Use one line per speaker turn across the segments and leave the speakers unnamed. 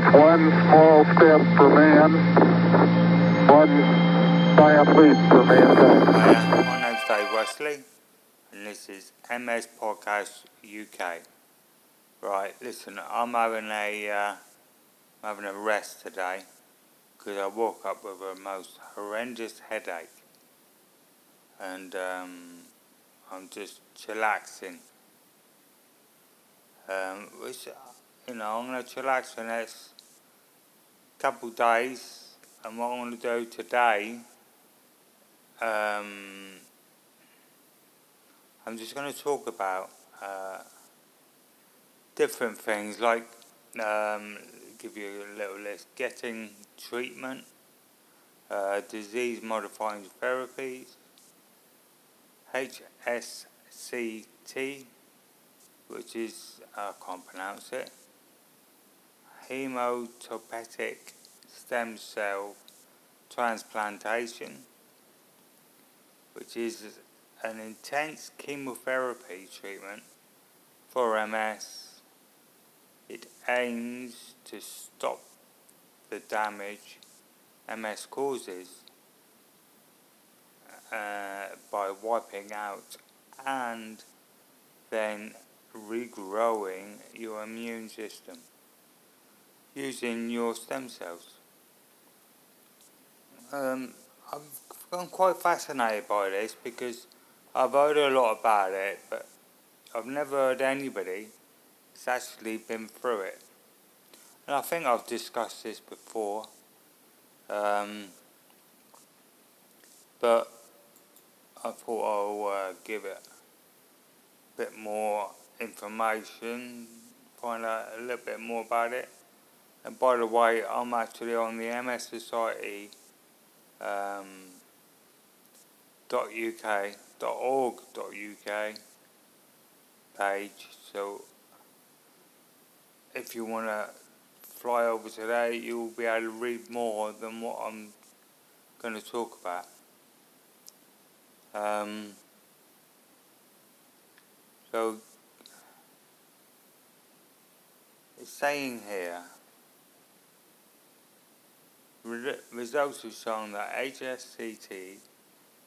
That's one small step for man, one giant leap for mankind.
My name's Dave Wesley, and this is MS Podcast UK. Right, listen, I'm having a uh, I'm having a rest today because I woke up with a most horrendous headache, and um, I'm just chillaxing. Um, which, you know, I'm gonna chillax for the next couple of days, and what I'm gonna do today um, I'm just going to talk about uh, different things, like um, give you a little list: getting treatment, uh, disease-modifying therapies, HSCT, which is I can't pronounce it, hematopoietic stem cell transplantation which is an intense chemotherapy treatment for MS. It aims to stop the damage MS causes uh, by wiping out and then regrowing your immune system using your stem cells. Um, I've I'm quite fascinated by this because I've heard a lot about it, but I've never heard anybody that's actually been through it. And I think I've discussed this before, um, but I thought I'll uh, give it a bit more information, find out a little bit more about it. And by the way, I'm actually on the MS Society um, .uk.org.uk page. So if you want to fly over today, you'll be able to read more than what I'm going to talk about. Um, so it's saying here results have shown that HSCT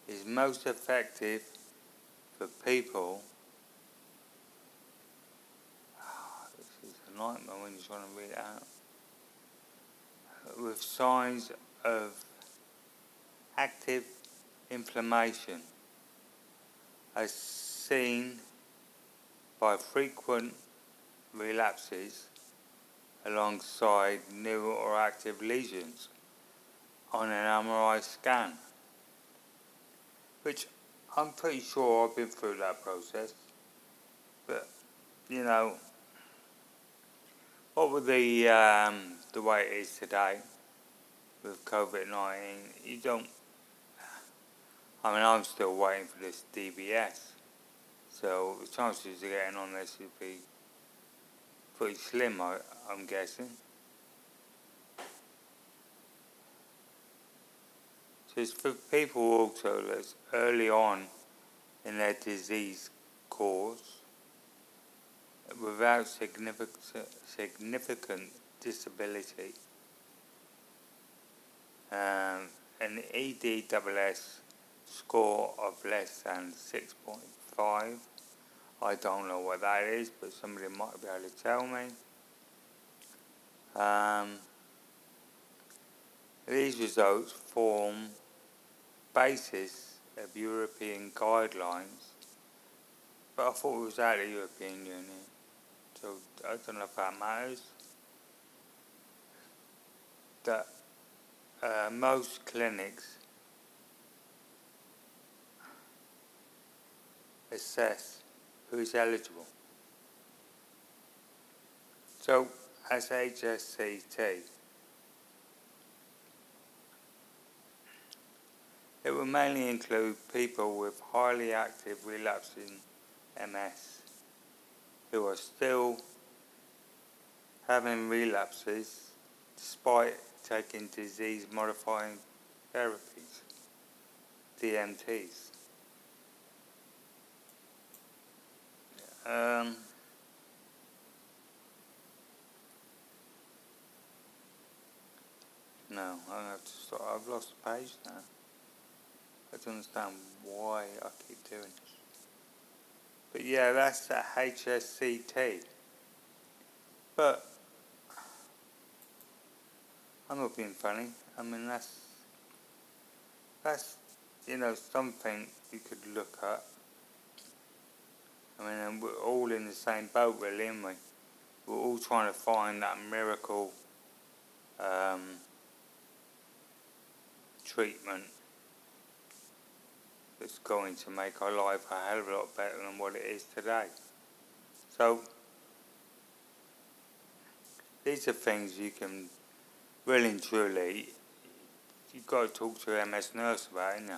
is most effective for people. Oh, this is a nightmare when you're trying to read it out. With signs of active inflammation, as seen by frequent relapses alongside new or active lesions on an MRI scan which I'm pretty sure I've been through that process. But you know, what with the um, the way it is today with COVID nineteen, you don't. I mean, I'm still waiting for this DBS, so the chances of getting on this would be pretty slim. I, I'm guessing. So it's for people also that's early on in their disease course without significant, significant disability. Um, an EDSS score of less than 6.5. I don't know what that is, but somebody might be able to tell me. Um, these results form basis of European guidelines, but I thought it was out of the European Union, so I don't know if that matters. That uh, most clinics assess who is eligible. So, as HSCT, It will mainly include people with highly active relapsing MS who are still having relapses despite taking disease modifying therapies, DMTs. Um, No, I have to stop. I've lost the page now. I don't understand why I keep doing this. But yeah, that's the HSCT. But I'm not being funny. I mean, that's that's you know something you could look at. I mean, and we're all in the same boat, really, aren't we? We're all trying to find that miracle um, treatment that's going to make our life a hell of a lot better than what it is today. So, these are things you can really and truly, you've got to talk to an MS nurse about, ain't you?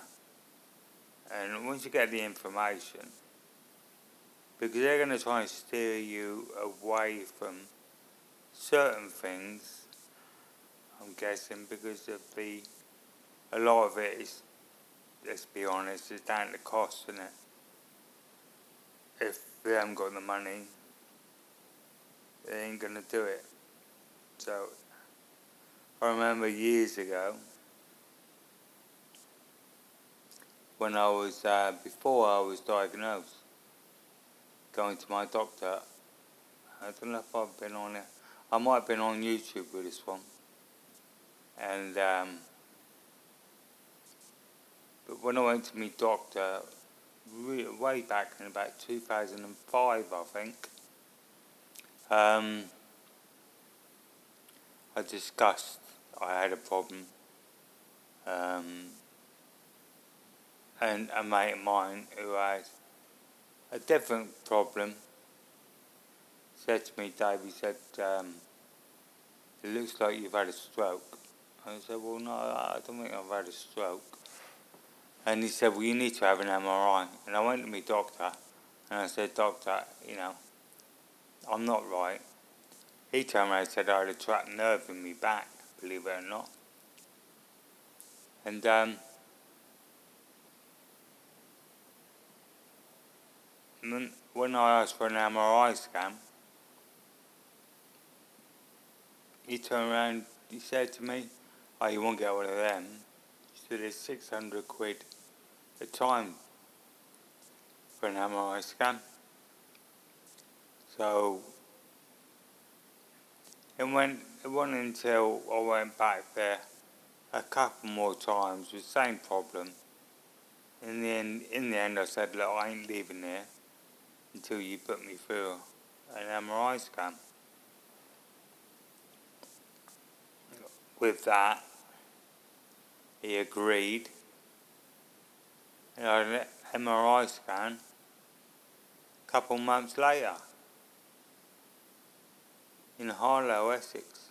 And once you get the information, because they're going to try and steer you away from certain things, I'm guessing, because of the, a lot of it is, let's be honest, it's down to cost, isn't it? If they haven't got the money, they ain't to do it. So, I remember years ago, when I was, uh, before I was diagnosed, going to my doctor. I don't know if I've been on it. I might have been on YouTube with this one. And um, but when I went to my doctor, way back in about 2005, I think, um, I discussed I had a problem. Um, and a mate of mine who had a different problem said to me, Dave, he said, um, it looks like you've had a stroke. I said, well, no, I don't think I've had a stroke. And he said, well, you need to have an MRI. And I went to my doctor and I said, doctor, you know, I'm not right. He turned around and said I had a trapped nerve in my back, believe it or not. And um, when I asked for an MRI scan, he turned around, he said to me, oh, you won't get one of them. He said it's 600 quid a time for an MRI scan. So, it went, it wasn't until I went back there a couple more times with the same problem. In the end, in the end I said, look, I ain't leaving here until you put me through an MRI scan. With that, he agreed. And I had an MRI scan a couple months later in Harlow, Essex.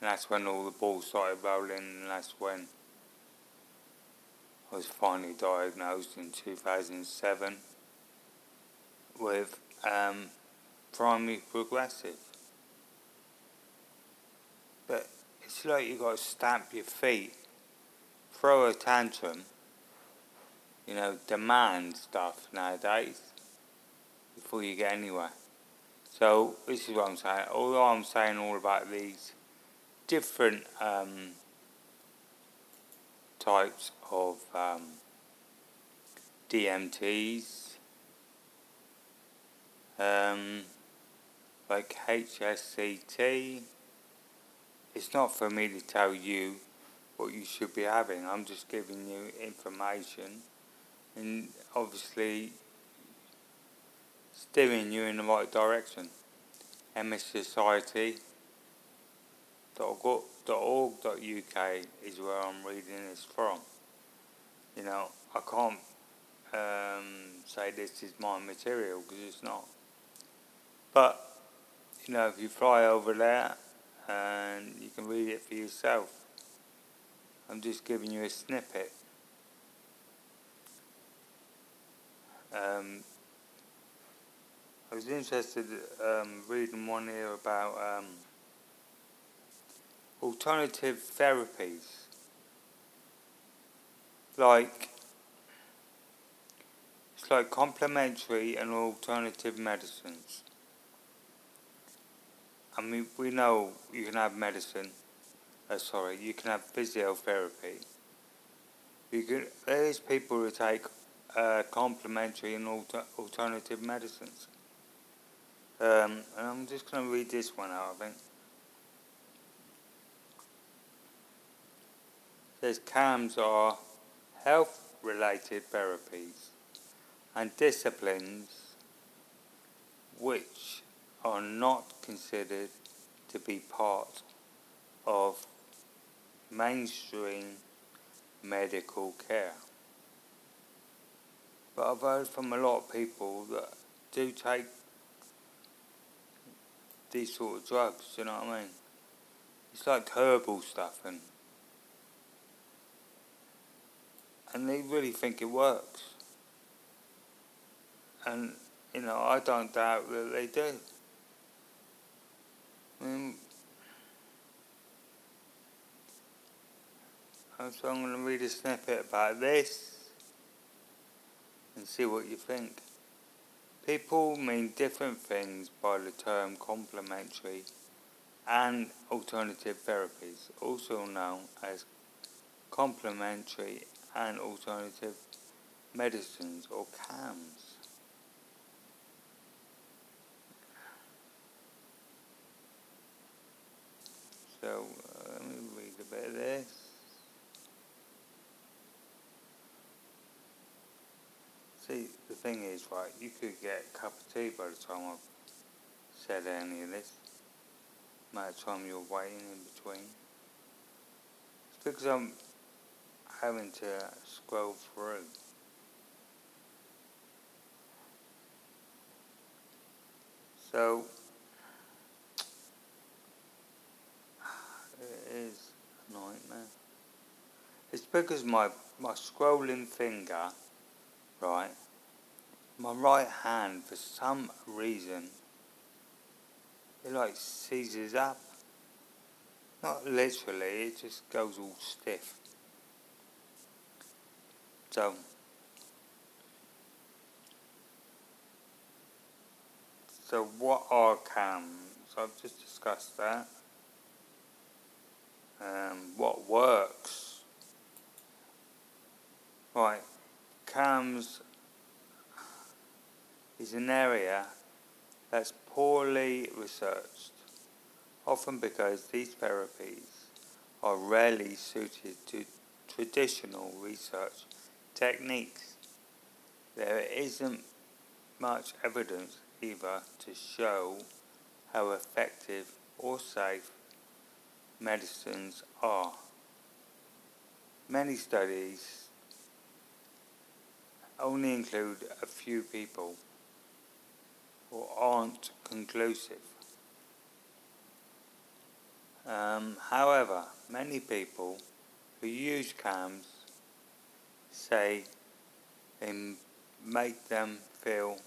And that's when all the balls started rolling, and that's when I was finally diagnosed in 2007 with um, primary progressive. But it's like you've got to stamp your feet, throw a tantrum, you know, demand stuff nowadays before you get anywhere. So this is what I'm saying. Although I'm saying all about these different um, types of um, DMTs, um, like HSCT. It's not for me to tell you what you should be having. I'm just giving you information and obviously steering you in the right direction. mssociety.org.uk is where I'm reading this from. You know, I can't um, say this is my material because it's not. But, you know, if you fly over there and you can read it for yourself, I'm just giving you a snippet. Um, I was interested um, reading one here about um, alternative therapies. Like, it's like complementary and alternative medicines. I mean, we know you can have medicine uh, sorry, you can have physiotherapy. You can, there is people who take uh, complementary and alter, alternative medicines. Um, and I'm just going to read this one out, I think. It says CAMS are health related therapies and disciplines which are not considered to be part of mainstream medical care. But I've heard from a lot of people that do take these sort of drugs, you know what I mean? It's like herbal stuff and and they really think it works. And you know, I don't doubt that they do. I mean, so I'm going to read a snippet about this and see what you think. People mean different things by the term complementary and alternative therapies, also known as complementary and alternative medicines or CAMS. So uh, let me read a bit of this. See, the thing is, right, you could get a cup of tea by the time I've said any of this. Amount of time you're waiting in between. It's because I'm having to scroll through. So, it is a nightmare. It's because my, my scrolling finger, right, my right hand, for some reason, it like seizes up. Not literally, it just goes all stiff. So, so what are CAMs? So I've just discussed that. Um, what works? Right, CAMS is an area that's poorly researched, often because these therapies are rarely suited to traditional research techniques. There isn't much evidence either to show how effective or safe medicines are. Many studies only include a few people or aren't conclusive. Um, however, many people who use CAMS say they make them feel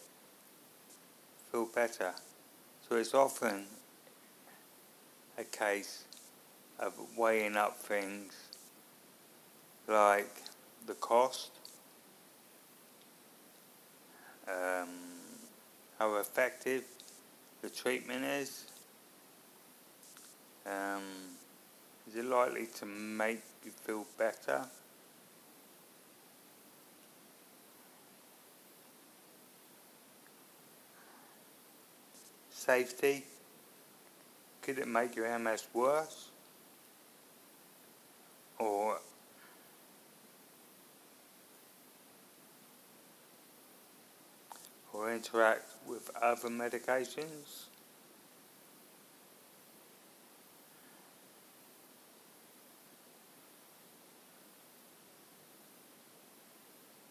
feel better. So it's often a case of weighing up things like the cost, um, how effective the treatment is, um, is it likely to make you feel better? Safety, could it make your MS worse? Or or interact with other medications?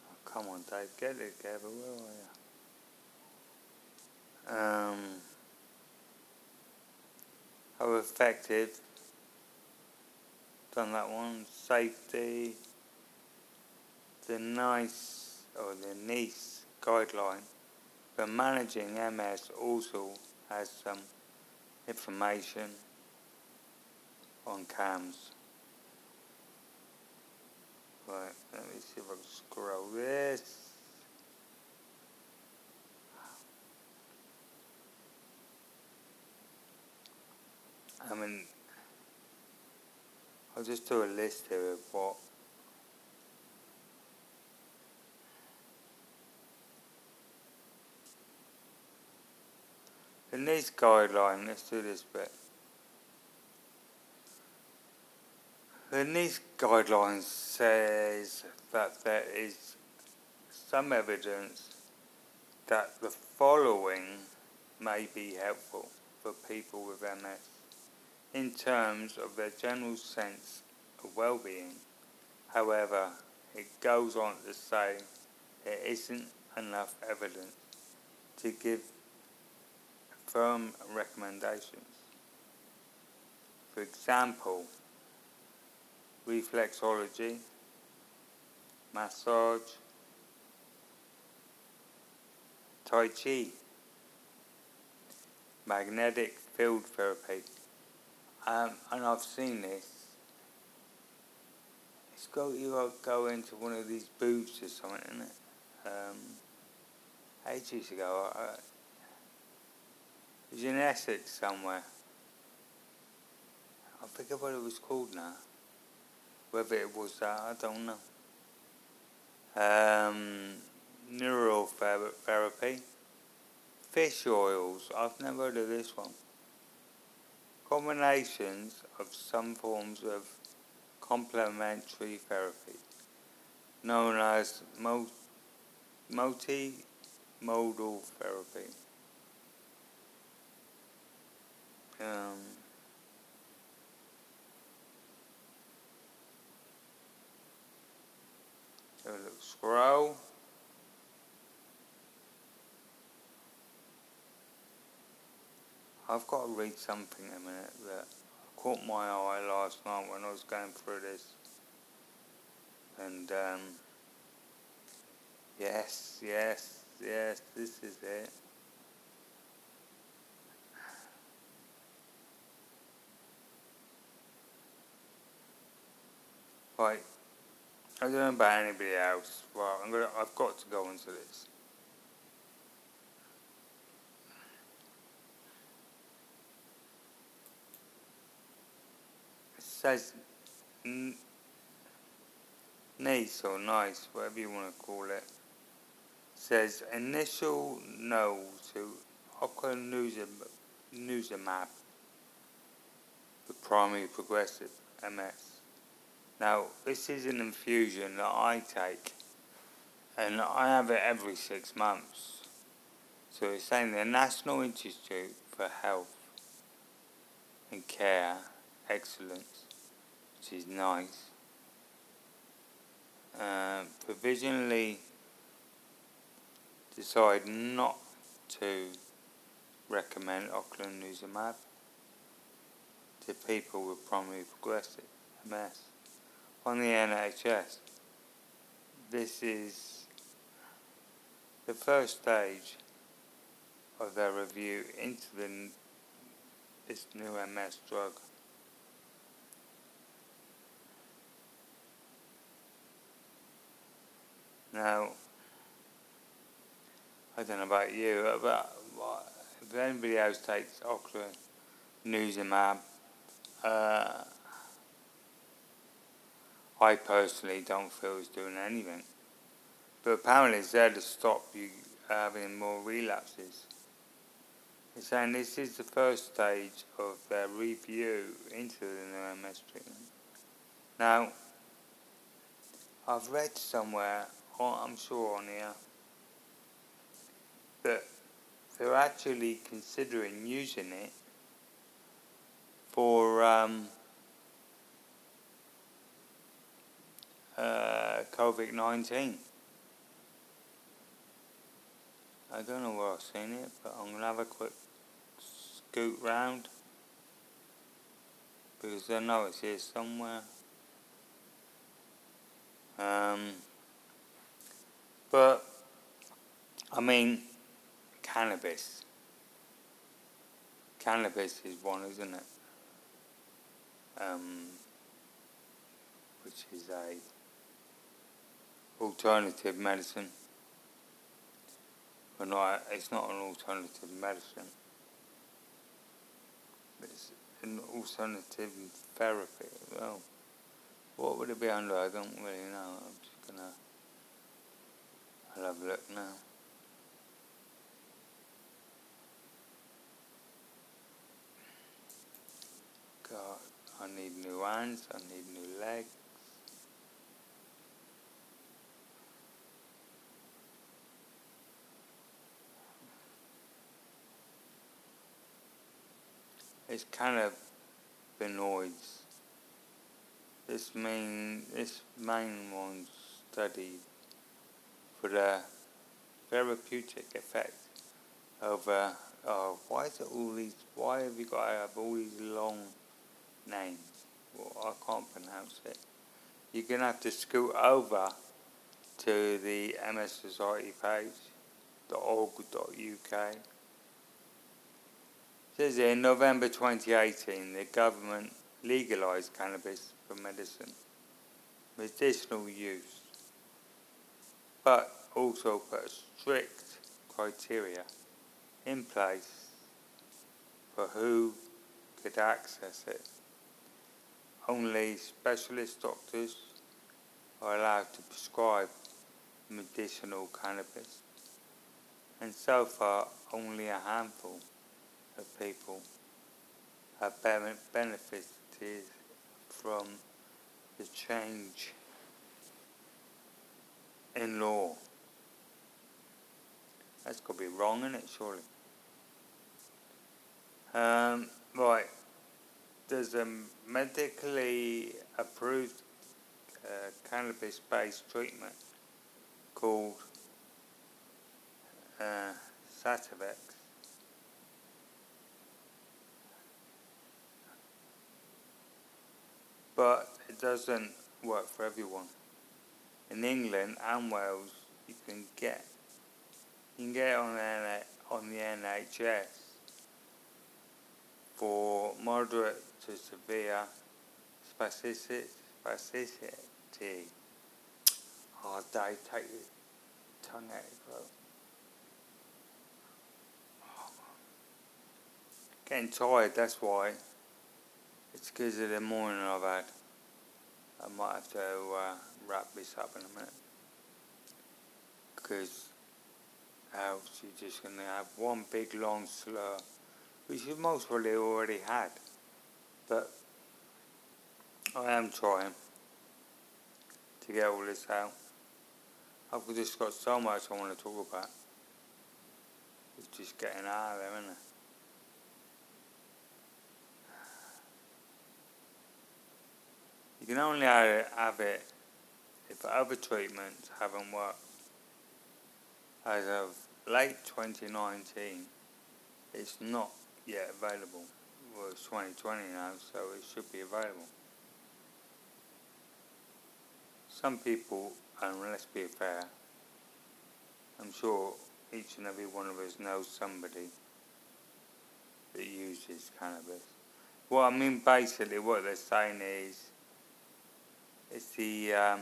Oh, come on, Dave, get it together. Where are you? Um, how effective? Done that one. Safety. The NICE or the NICE guideline for managing MS also has some information on CAMS. Right, let me see if I can scroll this. I mean, I'll just do a list here of what in this guideline, let's do this bit. In these guidelines says that there is some evidence that the following may be helpful for people with MS in terms of their general sense of well-being. However, it goes on to say there isn't enough evidence to give firm recommendations. For example, reflexology, massage, Tai Chi, magnetic field therapy. Um, and I've seen this. It's got you to go into one of these booths or something, isn't it? Um, ages ago, I, in Essex somewhere. I forget what it was called now. Whether it was that, I don't know. Um, neural therapy. Fish oils. I've never heard of this one. Combinations of some forms of complementary therapy, known as multimodal therapy. Um, a scroll. I've got to read something in a minute that caught my eye last night when I was going through this. And um, yes, yes, yes, this is it. Right, I don't know about anybody else. Well, I'm gonna, I've got to go into this. It says nice or nice, whatever you want to call it, says initial no to ocrelizumab, the primary progressive MS. Now, this is an infusion that I take, and I have it every six months. So it's saying the National Institute for Health and Care Excellence which is NICE. Uh, provisionally decide not to recommend ocrelizumab to people with primary progressive MS on the NHS. This is the first stage of their review into the, this new MS drug. Now, I don't know about you, but if anybody else takes ocrelizumab, uh, I personally don't feel it's doing anything. But apparently it's there to stop you having more relapses. It's saying this is the first stage of their review into the MS treatment. Now, I've read somewhere or I'm sure on here, that they're actually considering using it for um, uh, COVID 19. I don't know where I've seen it, but I'm going to have a quick scoot round because I know it's here somewhere. Um, but, I mean, cannabis. Cannabis is one, isn't it? Um, which is a alternative medicine. But not, it's not an alternative medicine. It's an alternative therapy as well. What would it be under? I don't really know. I'm just gonna. I'll have a look now. God, I need new hands, I need new legs. It's kind of benoids. This main, this main one studied for the therapeutic effect over. Uh, oh, why is it all these? Why have you got have all these long names? Well, I can't pronounce it. You're gonna have to scoot over to the MS Society page, .org.uk. Says here, in November 2018, the government legalised cannabis for medicine, medicinal use, but also put strict criteria in place for who could access it. Only specialist doctors are allowed to prescribe medicinal cannabis, and so far only a handful of people have benefited from the change in law. That's got to be wrong, isn't it, surely? Um, right. There's a medically approved uh, cannabis based treatment called uh, Sativex but it doesn't work for everyone. In England and Wales, you can get you can get on the, on the NHS for moderate to severe spasticity. spasticity. Oh, Dave, take your tongue out your throat. Getting tired, that's why. It's because of the morning I've had. I might have to uh, wrap this up in a minute. Because else you're just going to have one big long slur, which you most probably already had. But I am trying to get all this out. I've just got so much I want to talk about. It's just getting out of there, isn't it? You can only have it if other treatments haven't worked. As of late 2019, it's not yet available. Well, it's 2020 now, so it should be available. Some people, and let's be fair, I'm sure each and every one of us knows somebody that uses cannabis. What I mean, basically, what they're saying is it's the um,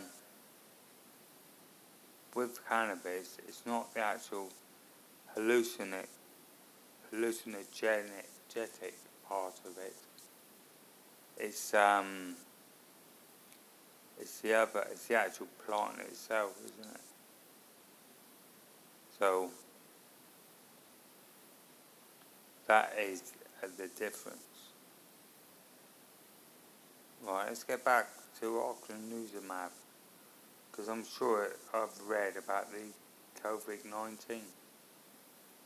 with cannabis, it's not the actual hallucinate, hallucinogenic part of it. It's um, it's the other, it's the actual plant itself, isn't it? So that is the difference. Right, let's get back to Auckland News Map because I'm sure I've read about the COVID 19.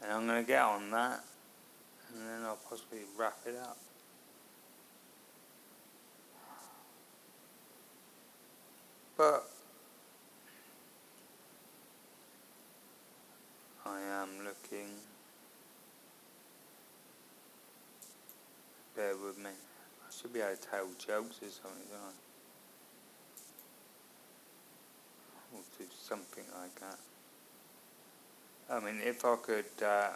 And I'm going to get on that and then I'll possibly wrap it up. But I am looking. Bear with me. I should be able to tell jokes or something, don't I? Or do something like that. I mean, if I could uh,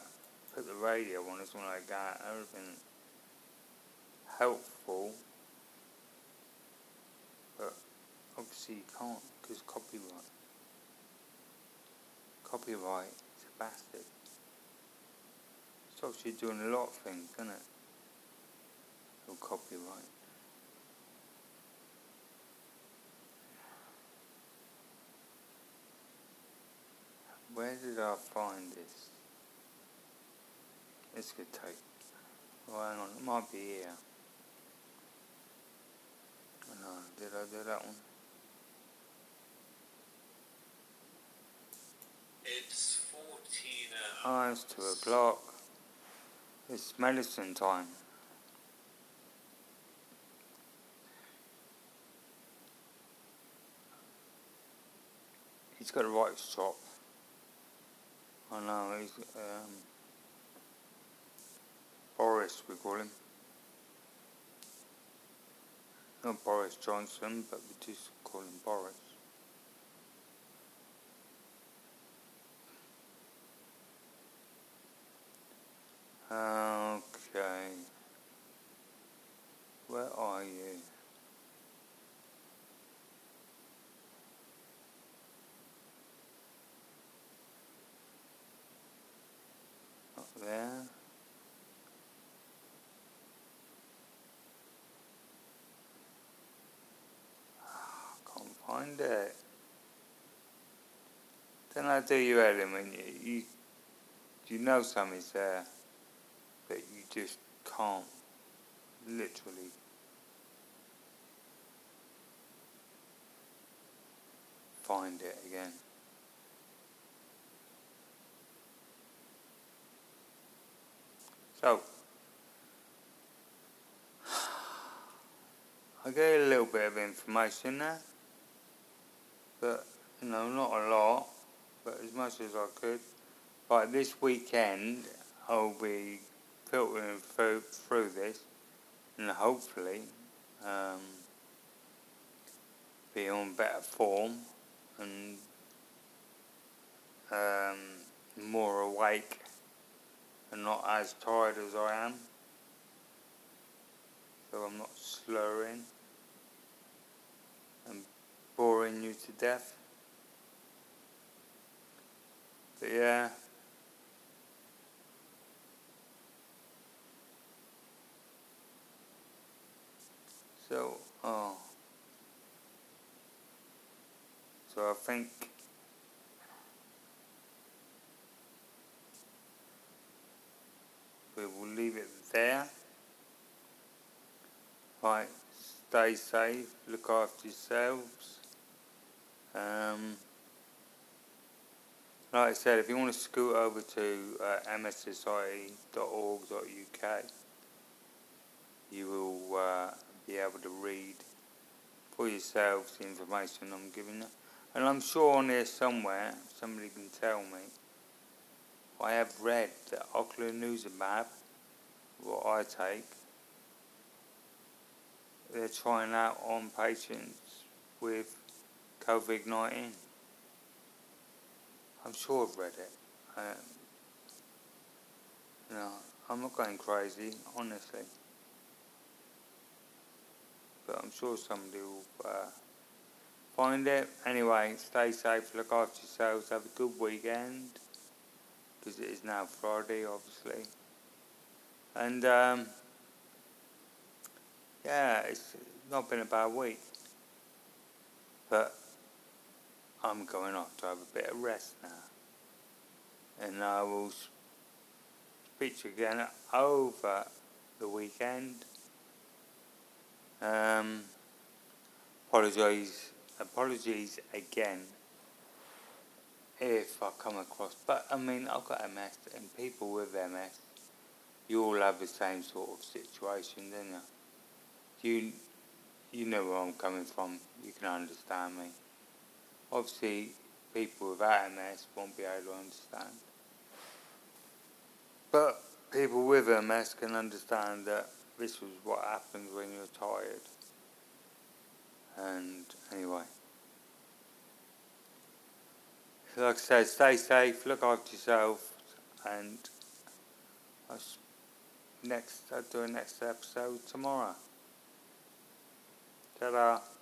put the radio on or something like that, that would have been helpful. But obviously you can't because copyright. Copyright is a bastard. Stops you doing a lot of things, doesn't it? Your copyright. I find this? This could take. Oh, hang on, it might be here. Oh, no, did I do that one?
It's 14 uh,
Oh, it's two o'clock. It's medicine time. He's got a right shop. I know, he's um, Boris, we call him. Not Boris Johnson, but we just call him Boris. Okay. Where are you? There. Can't find it. Then I do you element. You, you, you know something's there but you just can't literally find it again. So, I gave a little bit of information there, but you know, not a lot, but as much as I could. Like this weekend, I'll be filtering through, through this and hopefully um, be on better form and um, more awake and not as tired as I am. So I'm not slurring and boring you to death. But yeah. So, oh. So I think we will leave it there. Right, stay safe, look after yourselves. Um, like I said, if you want to scoot over to uh, mssociety.org.uk, you will uh, be able to read for yourselves the information I'm giving you. And I'm sure on there somewhere, somebody can tell me, I have read that ocrelizumab, what I take, they're trying out on patients with COVID-19. I'm sure I've read it. Um, know, I'm not going crazy, honestly but I'm sure somebody will uh, find it. Anyway, stay safe, look after yourselves, have a good weekend, because it is now Friday, obviously. And um, yeah, it's not been a bad week, but I'm going off to have a bit of rest now. And I will speak to you again over the weekend. Um, apologize, apologies again if I come across, but I mean, I've got MS, and people with MS, you all have the same sort of situation, don't you? You, you know where I'm coming from, you can understand me. Obviously, people without MS won't be able to understand. But people with MS can understand that this was what happens when you're tired. And anyway, like I said, stay safe, look after yourself, and I'll next I'll do a next episode tomorrow. Ta-da.